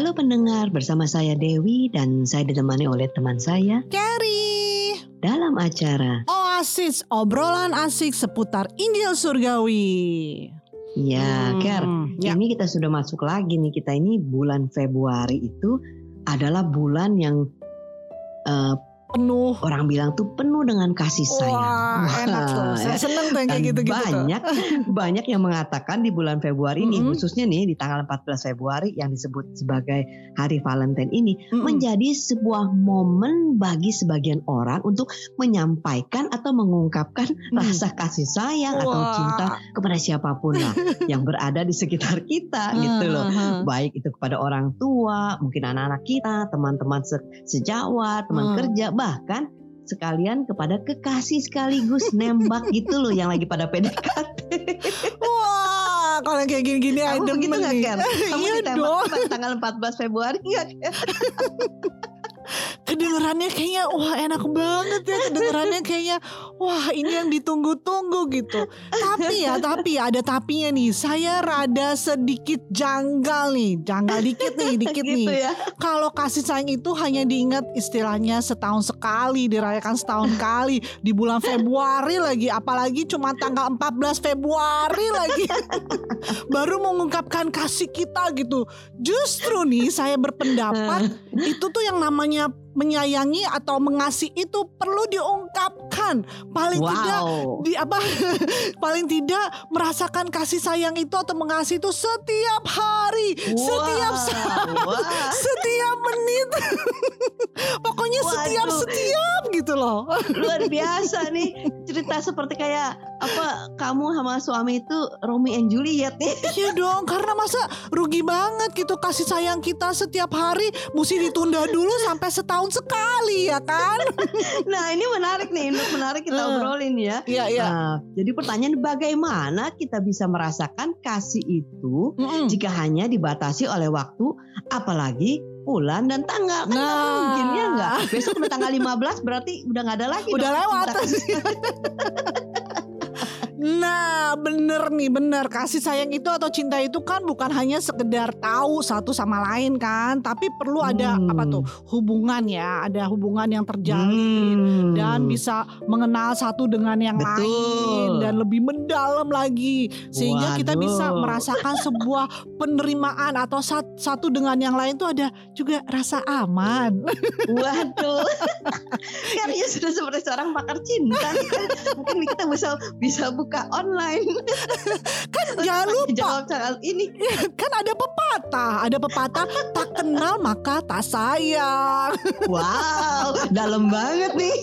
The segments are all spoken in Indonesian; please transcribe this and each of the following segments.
Halo pendengar, bersama saya Dewi dan saya ditemani oleh teman saya Carrie. dalam acara. Oasis, obrolan asik seputar Injil Surgawi. Ya, Hmm, Ker, ya. ini kita sudah masuk lagi nih. Kita ini bulan Februari itu adalah bulan yang eh, Penuh. orang bilang tuh penuh dengan kasih sayang. Wah, enak tuh. Saya ya. seneng tuh yang kayak gitu-gitu tuh. banyak banyak yang mengatakan di bulan Februari ini Mm-mm. khususnya nih di tanggal 14 Februari yang disebut sebagai Hari Valentine ini Mm-mm. menjadi sebuah momen bagi sebagian orang untuk menyampaikan atau mengungkapkan Hmm. rasa kasih sayang atau Wah. cinta kepada siapa pun lah yang berada di sekitar kita gitu loh. Hmm. Baik itu kepada orang tua, mungkin anak-anak kita, teman-teman se- sejawat, teman Hmm. kerja, bahkan sekalian kepada kekasih sekaligus nembak gitu loh yang lagi pada PDKT. Wah, kalau kayak gini-gini ada begitu nggak Ken? Kamu Iya ditembak dong. tanggal 14 Februari nggak? Kedengerannya kayaknya wah enak banget ya kedengerannya kayaknya wah ini yang ditunggu-tunggu gitu. Tapi ya, tapi ada tapinya nih. Saya rada sedikit janggal nih, janggal dikit nih, dikit gitu nih. ya. Kalau kasih sayang itu hanya diingat istilahnya setahun sekali, dirayakan setahun kali di bulan Februari lagi, apalagi cuma tanggal 14 Februari lagi. Baru mengungkapkan kasih kita gitu. Justru nih saya berpendapat itu tuh yang namanya menyayangi atau mengasihi itu perlu diungkapkan. Paling tidak Wow. di apa paling tidak merasakan kasih sayang itu atau mengasihi itu setiap hari, setiap Wah, saat, wah. setiap menit. Pokoknya setiap Waduh. setiap gitu loh. luar biasa nih cerita seperti kayak apa kamu sama suami itu Romeo and Juliet nih. Iya dong, karena masa rugi banget gitu kasih sayang kita setiap hari mesti ditunda dulu sampai setahun sekali ya kan? Nah ini menarik nih, untuk menarik kita Eh. obrolin ya. Iya iya. Nah, jadi pertanyaan bagaimana kita bisa merasakan kasih itu Mm-mm. jika hanya dibatasi oleh waktu, apalagi bulan dan tanggal. Kan Nah. mungkin ya nggak. Besok udah tanggal 15 berarti udah nggak ada lagi. Udah dong lewat. Nah bener nih bener kasih sayang itu atau cinta itu kan bukan hanya sekedar tahu satu sama lain kan tapi perlu ada Hmm. apa tuh hubungan ya ada hubungan yang terjalin Hmm. dan bisa mengenal satu dengan yang Betul. lain dan lebih mendalam lagi sehingga kita Waduh. bisa merasakan sebuah penerimaan atau sat- satu dengan yang lain tuh ada juga rasa aman Waduh, kayaknya sudah seperti seorang pakar cinta. Mungkin kita bisa bisa buka online. kan jangan lupa Jawab soal ini. kan ada pepatah ada pepatah tak kenal maka tak sayang Wow, dalam banget nih.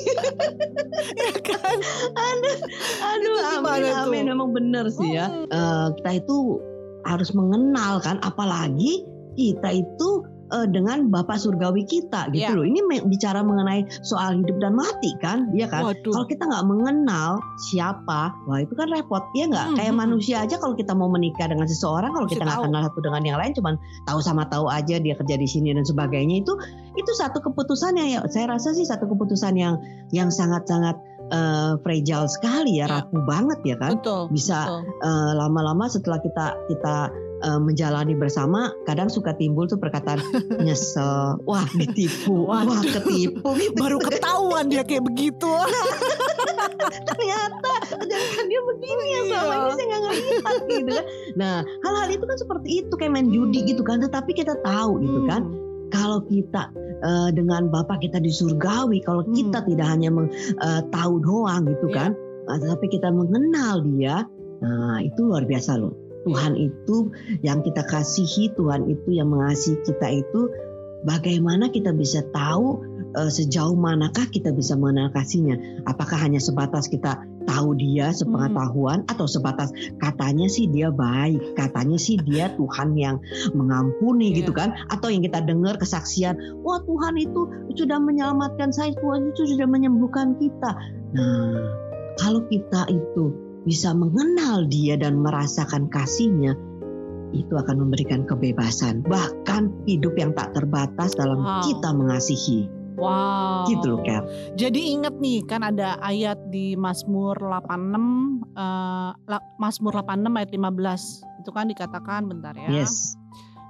ya kan Aduh, Itu amin, amin. Memang benar sih ya. Hmm. Eh, kita itu harus mengenal kan, apalagi kita itu eh, dengan Bapak Surgawi kita gitu Iya. loh. Ini bicara mengenai soal hidup dan mati kan, iya kan? waduh Kalau kita nggak mengenal siapa, wah itu kan repot, ya nggak? Hmm, Kayak hmm. manusia aja kalau kita mau menikah dengan seseorang, kalau kita nggak kenal satu dengan yang lain, cuman tahu sama tahu aja dia kerja di sini dan sebagainya itu, itu satu keputusan yang ya, saya rasa sih satu keputusan yang yang sangat-sangat eh, fragile sekali ya, Ya. rapuh banget ya kan? betul Bisa eh, lama-lama setelah kita kita eh, menjalani bersama, kadang suka timbul tuh perkataan nyesel, wah ditipu, wah Waduh. ketipu, gitu. baru ketahuan dia kayak begitu ternyata jangan dia begini ya Iya. selama ini saya nggak ngelihat gitu kan. Nah hal-hal itu kan seperti itu kayak main judi Hmm. gitu kan. Tetapi kita tahu gitu kan kalau kita eh, dengan Bapak kita di surgawi, kalau Hmm. kita tidak hanya meng- eh, tahu doang gitu Iya. kan, eh, tetapi kita mengenal dia, nah itu luar biasa loh. Tuhan itu yang kita kasihi, Tuhan itu yang mengasihi kita itu, bagaimana kita bisa tahu eh, sejauh manakah kita bisa mengenal kasihnya? Apakah hanya sebatas kita tahu dia sepengetahuan atau sebatas katanya sih dia baik, katanya sih dia Tuhan yang mengampuni Iya. gitu kan? Atau yang kita dengar kesaksian, wah Tuhan itu sudah menyelamatkan saya, Tuhan itu sudah menyembuhkan kita. Nah, kalau kita itu bisa mengenal dia dan merasakan kasihnya, itu akan memberikan kebebasan, bahkan hidup yang tak terbatas dalam Wow. kita mengasihi. Wow. Gitu loh, Kat. Jadi ingat nih kan ada ayat di Mazmur 86 eh, la- Mazmur 86 ayat 15. Itu kan dikatakan bentar ya. Yes.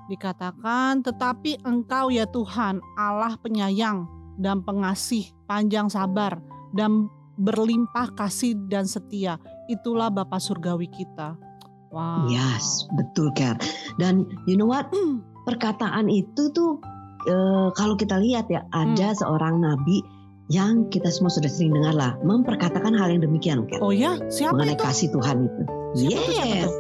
Dikatakan, tetapi engkau ya Tuhan, Allah penyayang dan pengasih, panjang sabar, dan berlimpah kasih dan setia. Itulah Bapa Surgawi kita. Wow. Yes, betul Ker. Dan you know what? Perkataan itu tuh eh, kalau kita lihat ya ada Hmm. seorang nabi yang kita semua sudah sering dengar lah memperkatakan hal yang demikian Ker. Oh ya, siapa mengenai itu? kasih Tuhan itu. Siapa yes.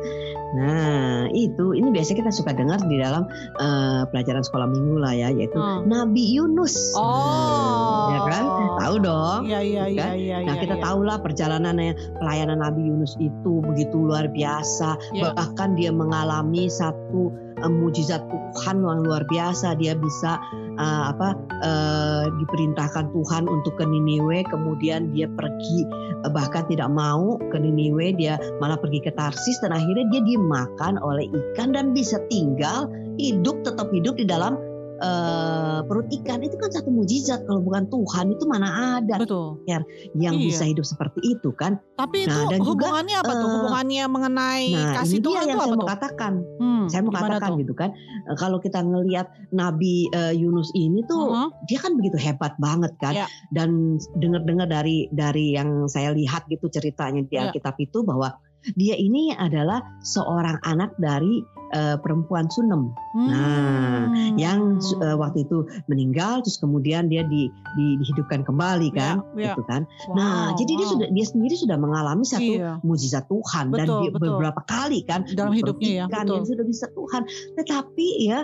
Nah, itu ini biasanya kita suka dengar di dalam eh, pelajaran sekolah minggu lah ya, yaitu Hmm. Nabi Yunus. Oh. Nah, ya kan? Tahu dong. Iya, iya, iya, kan? iya. Nah, iya, kita iya. tahulah perjalanannya pelayanan Nabi Yunus itu begitu luar biasa. Iya. Bahkan dia mengalami satu eh, mujizat Tuhan yang luar biasa. Dia bisa eh, apa eh, diperintahkan Tuhan untuk ke Niniwe, kemudian dia pergi eh, bahkan tidak mau ke Niniwe, dia malah pergi ke Tarsis dan akhirnya dia dimakan oleh ikan dan bisa tinggal hidup tetap hidup di dalam eh, perut ikan. Itu kan satu mujizat kalau bukan Tuhan itu mana ada Betul. yang Iya. bisa hidup seperti itu kan? Tapi itu Nah, dan juga, hubungannya apa tuh? eh, Hubungannya mengenai Nah, kasih ini dia Tuhan yang itu saya apa mau tuh? katakan. Hmm, Saya mau katakan tuh? gitu kan, eh, kalau kita ngelihat Nabi eh, Yunus ini tuh Mhm. dia kan begitu hebat banget kan, Ya. dan dengar-dengar dari dari yang saya lihat gitu ceritanya di Ya. Alkitab itu bahwa dia ini adalah seorang anak dari eh, perempuan Sunem Nah, Hmm. yang su- eh, waktu itu meninggal, terus kemudian dia di, di- dihidupkan kembali kan, Ya, ya. gitu kan. Wow, Nah, jadi dia sudah dia sendiri sudah mengalami satu Iya. mujizat Tuhan dan Betul, dia betul. beberapa kali kan Dalam hidupnya ya, betul. dia sudah bisa Tuhan. Tetapi ya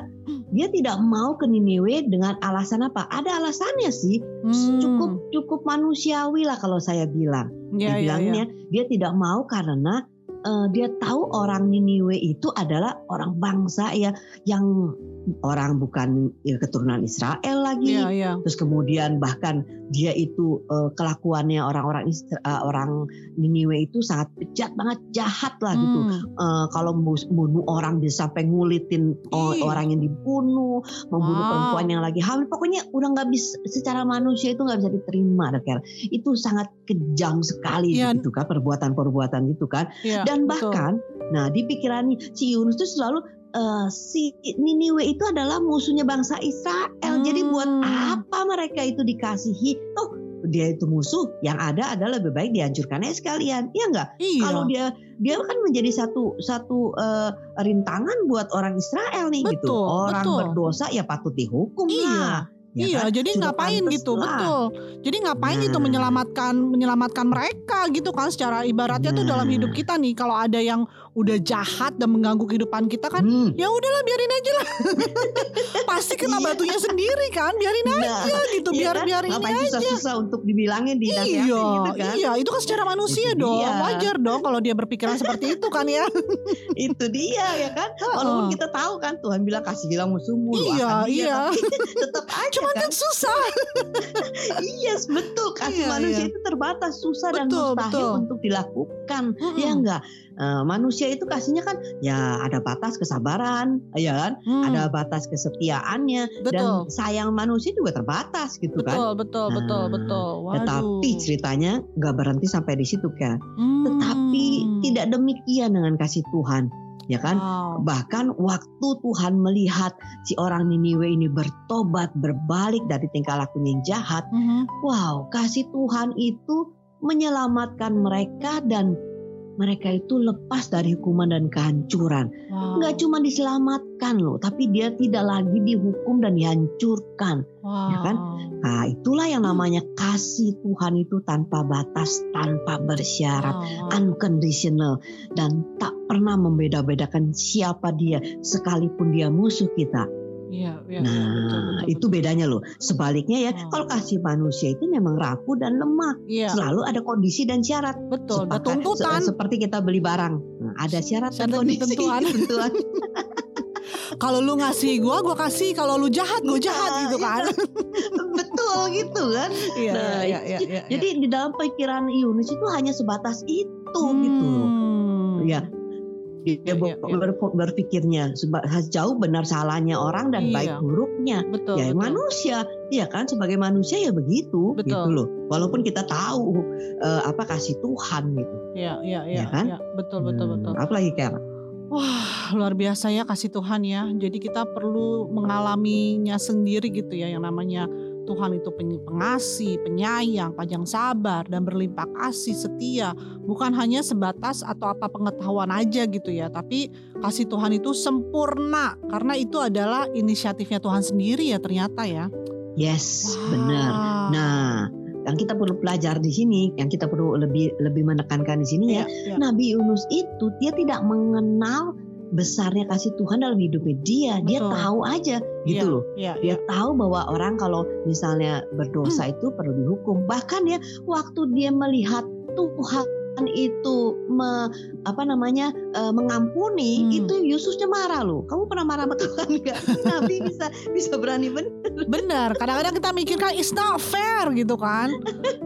dia tidak mau ke Niniwe dengan alasan apa? Ada alasannya sih, Hmm. cukup cukup manusiawi lah kalau saya bilang. Ya, ya, Dibilangnya ya. dia tidak mau karena eh, dia tahu orang Niniwe itu adalah orang bangsa ya yang orang bukan ya, keturunan Israel lagi. Iya, iya. Terus kemudian bahkan dia itu eh, kelakuannya orang-orang eh, orang Niniwe itu sangat bejat banget, jahat lah gitu. Hmm. Eh, kalau mus- bunuh orang bisa sampai ngulitin Ih. orang yang dibunuh, membunuh Wow. perempuan yang lagi hamil. Pokoknya udah nggak bisa secara manusia itu nggak bisa diterima, Ker. Itu sangat kejam sekali Iya. gitu kan perbuatan-perbuatan itu kan. Iya, Dan betul. bahkan, nah di pikiran si Yunus itu selalu eh, si Niniwe itu adalah musuhnya bangsa Israel. Jadi buat Hmm. apa mereka itu dikasihi? Toh dia itu musuh, yang ada adalah lebih baik dihancurkannya sekalian. Iya nggak? Iya. Kalau dia dia kan menjadi satu satu eh, rintangan buat orang Israel nih gitu. Betul, Orang betul. berdosa ya patut dihukum Iya. lah. Ya iya, kan? jadi ngapain gitu, lah. betul. Jadi ngapain gitu Nah. menyelamatkan menyelamatkan mereka gitu kan secara ibaratnya tuh dalam Nah. hidup kita nih kalau ada yang udah jahat dan mengganggu kehidupan kita kan Hmm. ya udahlah biarin aja lah. Pasti kena Iya. batunya sendiri kan, biarin aja Nah, gitu, iya biar kan? biar ini Ngapain aja. susah-susah untuk dibilangin dinasihatin Iya, gitu kan? iya, itu kan secara manusia Itu dong, dia. wajar dong kalau dia berpikiran seperti itu kan ya. itu dia ya kan walaupun kita tahu kan Tuhan bilang kasih hilang musuhmu Iya, dia, iya. tapi tetap aja Cuman kan kan susah. iya betul kasih Iya, manusia iya. itu terbatas susah dan Betul, mustahil betul. untuk dilakukan Mm-mm. ya enggak Eh, manusia itu kasihnya kan ya ada batas kesabaran ya kan Hmm, ada batas kesetiaannya betul. dan sayang manusia juga terbatas gitu kan Betul, betul, betul, Nah, betul. Waduh. tetapi ceritanya nggak berhenti sampai di situ kan Hmm. tetapi tidak demikian dengan kasih Tuhan ya kan Wow. Bahkan waktu Tuhan melihat si orang Niniwe ini bertobat, berbalik dari tingkah lakunya yang jahat, Mhm. wow, kasih Tuhan itu menyelamatkan mereka dan mereka itu lepas dari hukuman dan kehancuran. Wow. Nggak cuma diselamatkan loh, tapi dia tidak lagi dihukum dan dihancurkan. Wow. ya kan? Nah, itulah yang namanya kasih Tuhan itu tanpa batas, tanpa bersyarat Wow. unconditional dan tak pernah membeda-bedakan siapa dia sekalipun dia musuh kita. Iya, iya, nah, betul, betul, itu betul. bedanya loh. Sebaliknya ya, Oh. kalau kasih manusia itu memang rapuh dan lemah. Iya, Selalu ada kondisi dan syarat. betul. Ada Sepakat- tuntutan. se- seperti kita beli barang. Nah, ada syarat dan Syarat dan kondisi. ketentuan. ketentuan. Kalau lu ngasih gua, gua kasih. Kalau lu jahat, gua jahat Nah, gitu kan. Betul gitu kan. Iya, Nah, iya, iya, iya, iya. Jadi di dalam pikiran Yunus itu hanya sebatas itu gitu. Hmm. Ya, dia Iya, ber- iya, iya. ber- berpikirnya jauh benar salahnya orang dan Iya. baik buruknya. Betul, ya betul. manusia, ya kan sebagai manusia ya begitu, Betul. gitu loh. Walaupun kita tahu eh, apa kasih Tuhan gitu. Iya, iya, iya, Ya kan? iya. Betul, betul, Hmm, betul. Apalagi kan? Wah, luar biasa ya kasih Tuhan ya. Jadi kita perlu mengalaminya sendiri gitu ya yang namanya Tuhan itu pengasih, penyayang, panjang sabar dan berlimpah kasih, setia. Bukan hanya sebatas atau apa pengetahuan aja gitu ya, tapi kasih Tuhan itu sempurna karena itu adalah inisiatifnya Tuhan sendiri ya ternyata ya. Yes, wow. benar. Nah, yang kita perlu pelajar di sini, yang kita perlu lebih lebih menekankan di sini ya, ya, ya. Nabi Yunus itu dia tidak mengenal besarnya kasih Tuhan dalam hidupnya dia. Betul. Dia tahu aja gitu ya, loh. Ya, dia ya. tahu bahwa orang kalau misalnya berdosa hmm. itu perlu dihukum. Bahkan ya waktu dia melihat Tuhan itu me, apa namanya uh, mengampuni hmm. itu Yesusnya marah loh. Kamu pernah marah sama Tuhan nggak? Nabi bisa bisa berani bener. Benar. Kadang-kadang kita mikir kan it's not fair gitu kan.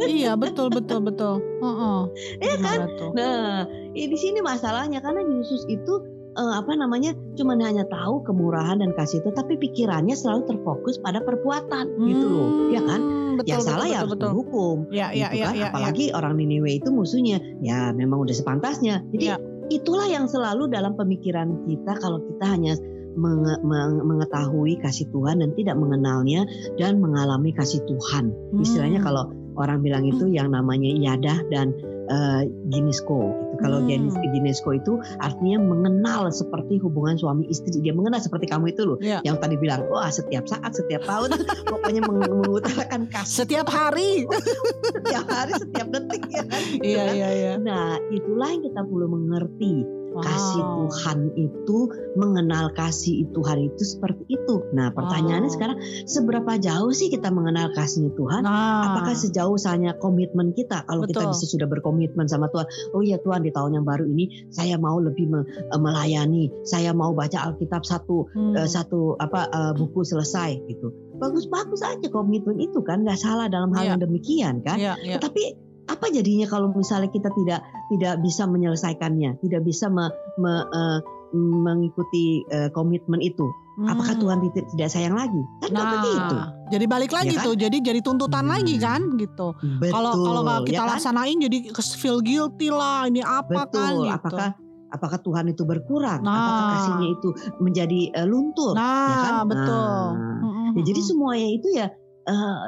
iya betul betul betul. Uh -uh. Iya kan. Tuh. Nah di sini masalahnya karena Yesus itu uh, apa namanya cuman hanya tahu kemurahan dan kasih itu tapi pikirannya selalu terfokus pada perbuatan hmm, gitu loh ya kan betul, yang salah betul, ya harus betul. dihukum ya, ya, gitu ya, kan ya, apalagi ya. orang Niniwe itu musuhnya ya memang udah sepantasnya jadi ya. itulah yang selalu dalam pemikiran kita kalau kita hanya mengetahui kasih Tuhan dan tidak mengenalnya dan mengalami kasih Tuhan. Istilahnya hmm. kalau orang bilang itu yang namanya yadah dan uh, Ginesko. Gitu. Kalau hmm. Ginesko itu artinya mengenal seperti hubungan suami istri. Dia mengenal seperti kamu itu loh. Yeah. Yang tadi bilang, wah setiap saat, setiap tahun, pokoknya mengutarakan kasih. Setiap hari. setiap hari, setiap detik ya kan. Iya, kan? iya, iya. Nah itulah yang kita perlu mengerti Wow. Kasih Tuhan itu mengenal kasih Tuhan itu seperti itu. Nah, pertanyaannya wow. sekarang seberapa jauh sih kita mengenal kasihnya Tuhan? Nah. Apakah sejauh saja komitmen kita? Kalau Betul. kita bisa sudah berkomitmen sama Tuhan, oh iya Tuhan di tahun yang baru ini saya mau lebih me eh, melayani, saya mau baca Alkitab satu hmm. uh, satu apa uh, buku selesai gitu. Bagus-bagus aja komitmen itu kan, nggak salah dalam hal yeah. yang demikian kan. Yeah, yeah. Tetapi apa jadinya kalau misalnya kita tidak tidak bisa menyelesaikannya, tidak bisa me, me, uh, mengikuti uh, komitmen itu? Hmm. Apakah Tuhan tidak, tidak sayang lagi? Kan nah, begitu. Jadi balik lagi ya kan? tuh, jadi jadi tuntutan hmm. lagi kan gitu. Kalau kalau nggak kita ya kan? laksanain jadi feel guilty lah, ini apa Betul. kan? Gitu. Apakah apakah Tuhan itu berkurang? Nah. Apakah kasihnya itu menjadi uh, luntur? Nah, ya kan? betul. Nah, hmm. ya, jadi semuanya itu ya uh,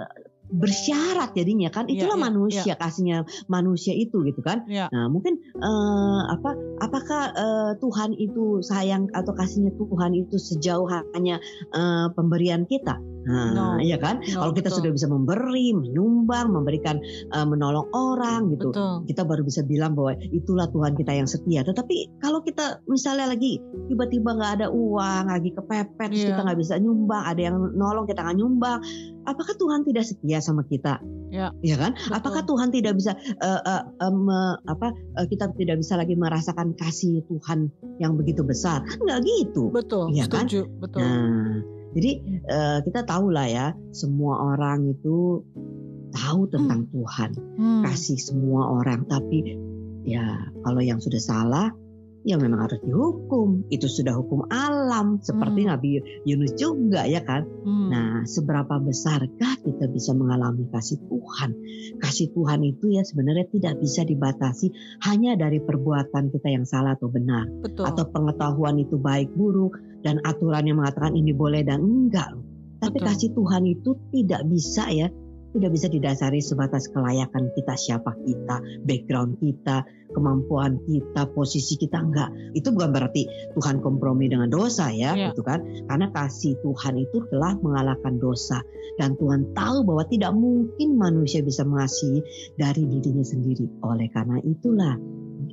bersyarat jadinya kan iya, itulah yeah, manusia yeah. kasihnya manusia itu gitu kan yeah. nah mungkin uh, apa apakah uh, Tuhan itu sayang atau kasihnya Tuhan itu sejauh hanya uh, pemberian kita Nah, no. ya kan? No, Kalau kita betul. sudah bisa memberi, menyumbang, memberikan, uh, menolong orang gitu, betul. kita baru bisa bilang bahwa itulah Tuhan kita yang setia. Tetapi kalau kita misalnya lagi tiba-tiba nggak ada uang, lagi kepepet, yeah. kita nggak bisa nyumbang, ada yang nolong kita nggak nyumbang, apakah Tuhan tidak setia sama kita? Ya, ya kan? Betul. Apakah Tuhan tidak bisa uh, uh, uh, me, apa uh, kita tidak bisa lagi merasakan kasih Tuhan yang begitu besar? Kan nggak gitu. Betul. Ya setuju. Kan? Betul. Nah, jadi uh, kita tahu lah ya, semua orang itu tahu tentang hmm. Tuhan, hmm. kasih semua orang. Tapi ya kalau yang sudah salah, ya memang harus dihukum. Itu sudah hukum alam seperti hmm. Nabi Yunus juga ya kan. Hmm. Nah, seberapa besarkah kita bisa mengalami kasih Tuhan? Kasih Tuhan itu ya sebenarnya tidak bisa dibatasi hanya dari perbuatan kita yang salah atau benar Betul. atau pengetahuan itu baik buruk dan aturan yang mengatakan ini boleh dan enggak. Tapi Betul. kasih Tuhan itu tidak bisa ya tidak bisa didasari sebatas kelayakan kita, siapa kita, background kita, kemampuan kita, posisi kita enggak. Itu bukan berarti Tuhan kompromi dengan dosa ya, yeah. gitu kan? Karena kasih Tuhan itu telah mengalahkan dosa dan Tuhan tahu bahwa tidak mungkin manusia bisa mengasihi dari dirinya sendiri. Oleh karena itulah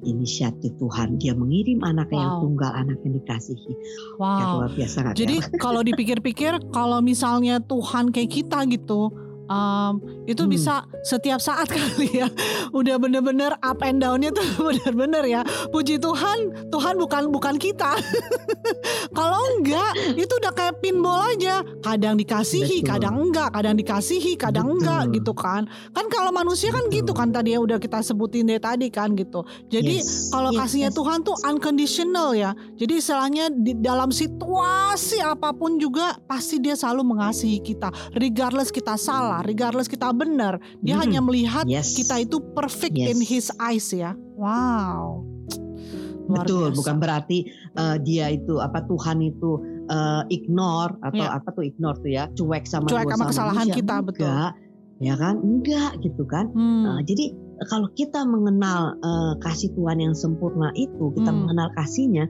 inisiatif Tuhan. Dia mengirim anak wow. yang tunggal, anak yang dikasihi. Wow. Ya, luar biasa. Jadi ya? kalau dipikir-pikir, kalau misalnya Tuhan kayak kita gitu, um, itu hmm. bisa setiap saat kali ya udah bener-bener up and downnya tuh bener-bener ya puji Tuhan Tuhan bukan bukan kita kalau enggak itu udah kayak pinball aja kadang dikasihi Betul. kadang enggak kadang dikasihi kadang Betul. enggak gitu kan kan kalau manusia kan gitu kan tadi ya udah kita sebutin deh tadi kan gitu jadi yes. kalau yes, kasihnya yes. Tuhan tuh unconditional ya jadi istilahnya di dalam situasi apa pun juga pasti dia selalu mengasihi kita regardless kita salah salah, regardless kita benar, dia hmm. hanya melihat yes. kita itu perfect yes. in his eyes ya. Wow. Luar Betul, biasa. bukan berarti uh, dia itu apa Tuhan itu uh, ignore atau Ya. apa tuh ignore tuh ya, cuek sama Cuek sama kesalahan manusia. kita, betul. Enggak, ya kan? Enggak gitu kan. Hmm. Uh, jadi kalau kita mengenal uh, kasih Tuhan yang sempurna itu, kita Hmm. mengenal kasihnya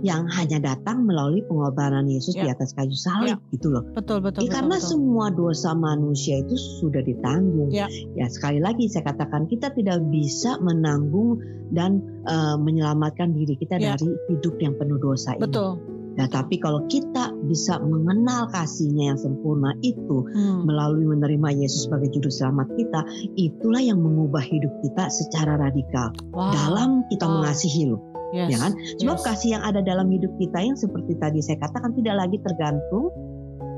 yang hanya datang melalui pengorbanan Yesus Ya. di atas kayu salib gitu loh. betul betul. Ya, betul, karena betul. semua dosa manusia itu sudah ditanggung. Ya. sekali lagi saya katakan kita tidak bisa menanggung dan uh, menyelamatkan diri kita Ya. dari hidup yang penuh dosa ini. betul. Nah, tapi kalau kita bisa mengenal kasihnya yang sempurna itu Hmm. melalui menerima Yesus sebagai juru selamat kita, itulah yang mengubah hidup kita secara radikal Wow. dalam kita Wow. mengasihi loh, Yes. ya kan? Sebab Yes. kasih yang ada dalam hidup kita yang seperti tadi saya katakan tidak lagi tergantung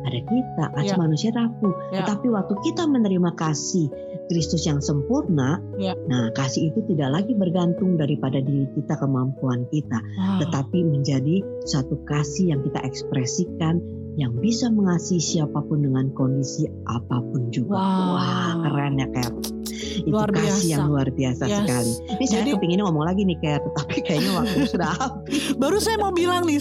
pada kita, kasih Ya. manusia rapuh. Ya. Tetapi waktu kita menerima kasih Kristus yang sempurna, Ya. nah kasih itu tidak lagi bergantung daripada diri kita, kemampuan kita, Wow. tetapi menjadi satu kasih yang kita ekspresikan yang bisa mengasihi siapa pun dengan kondisi apa pun juga. Wow. Wah, keren ya Kat. Itu Luar kasih biasa. yang luar biasa Yes. sekali. Ini saya Jadi- kepingin ngomong lagi nih Kat, tetapi kayaknya waktu sudah habis. Baru saya mau bilang nih,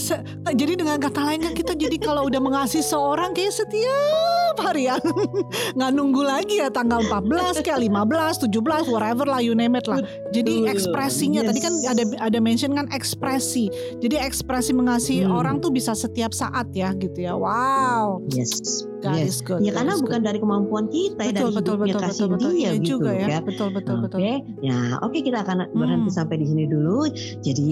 jadi dengan kata lain kan kita jadi kalau udah mengasihi seorang kayak setiap hari ya. Nggak nunggu lagi ya tanggal 14 kayak 15, 17, whatever lah you name it lah. Jadi ekspresinya tadi kan Yes. ada ada mention kan ekspresi. Jadi ekspresi mengasihi Hmm. orang tuh bisa setiap saat ya gitu ya. Wow. Yes. God yes. good. Ya karena bukan good. dari kemampuan kita ya, betul dari betul hidupnya betul kasih betul betul dia iya gitu juga ya. Kat. Betul betul Oke, betul. ya oke kita akan berhenti Hmm. sampai di sini dulu. Jadi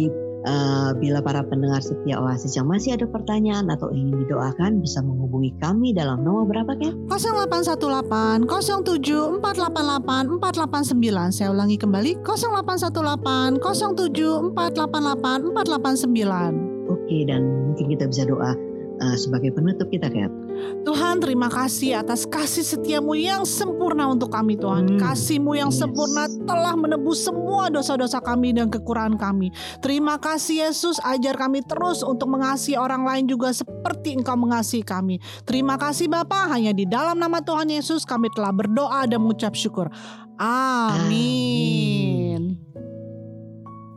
eh, bila para pendengar setia Oasis yang masih ada pertanyaan atau ingin didoakan bisa menghubungi kami dalam nomor berapa Kat? 0818 07 488 489 Saya ulangi kembali. 0818 07 488 489 Oke dan mungkin kita bisa doa eh, sebagai penutup kita Kat. Tuhan terima kasih atas kasih setiamu yang sempurna untuk kami Tuhan Hmm. Kasihmu yang Yes. sempurna telah menebus semua dosa-dosa kami dan kekurangan kami Terima kasih Yesus ajar kami terus untuk mengasihi orang lain juga seperti engkau mengasihi kami Terima kasih Bapa hanya di dalam nama Tuhan Yesus kami telah berdoa dan mengucap syukur Amin.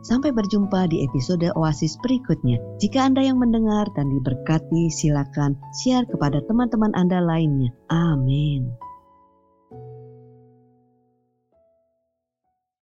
Sampai berjumpa di episode Oasis berikutnya. Jika Anda yang mendengar dan diberkati, silakan share kepada teman-teman Anda lainnya. Amin.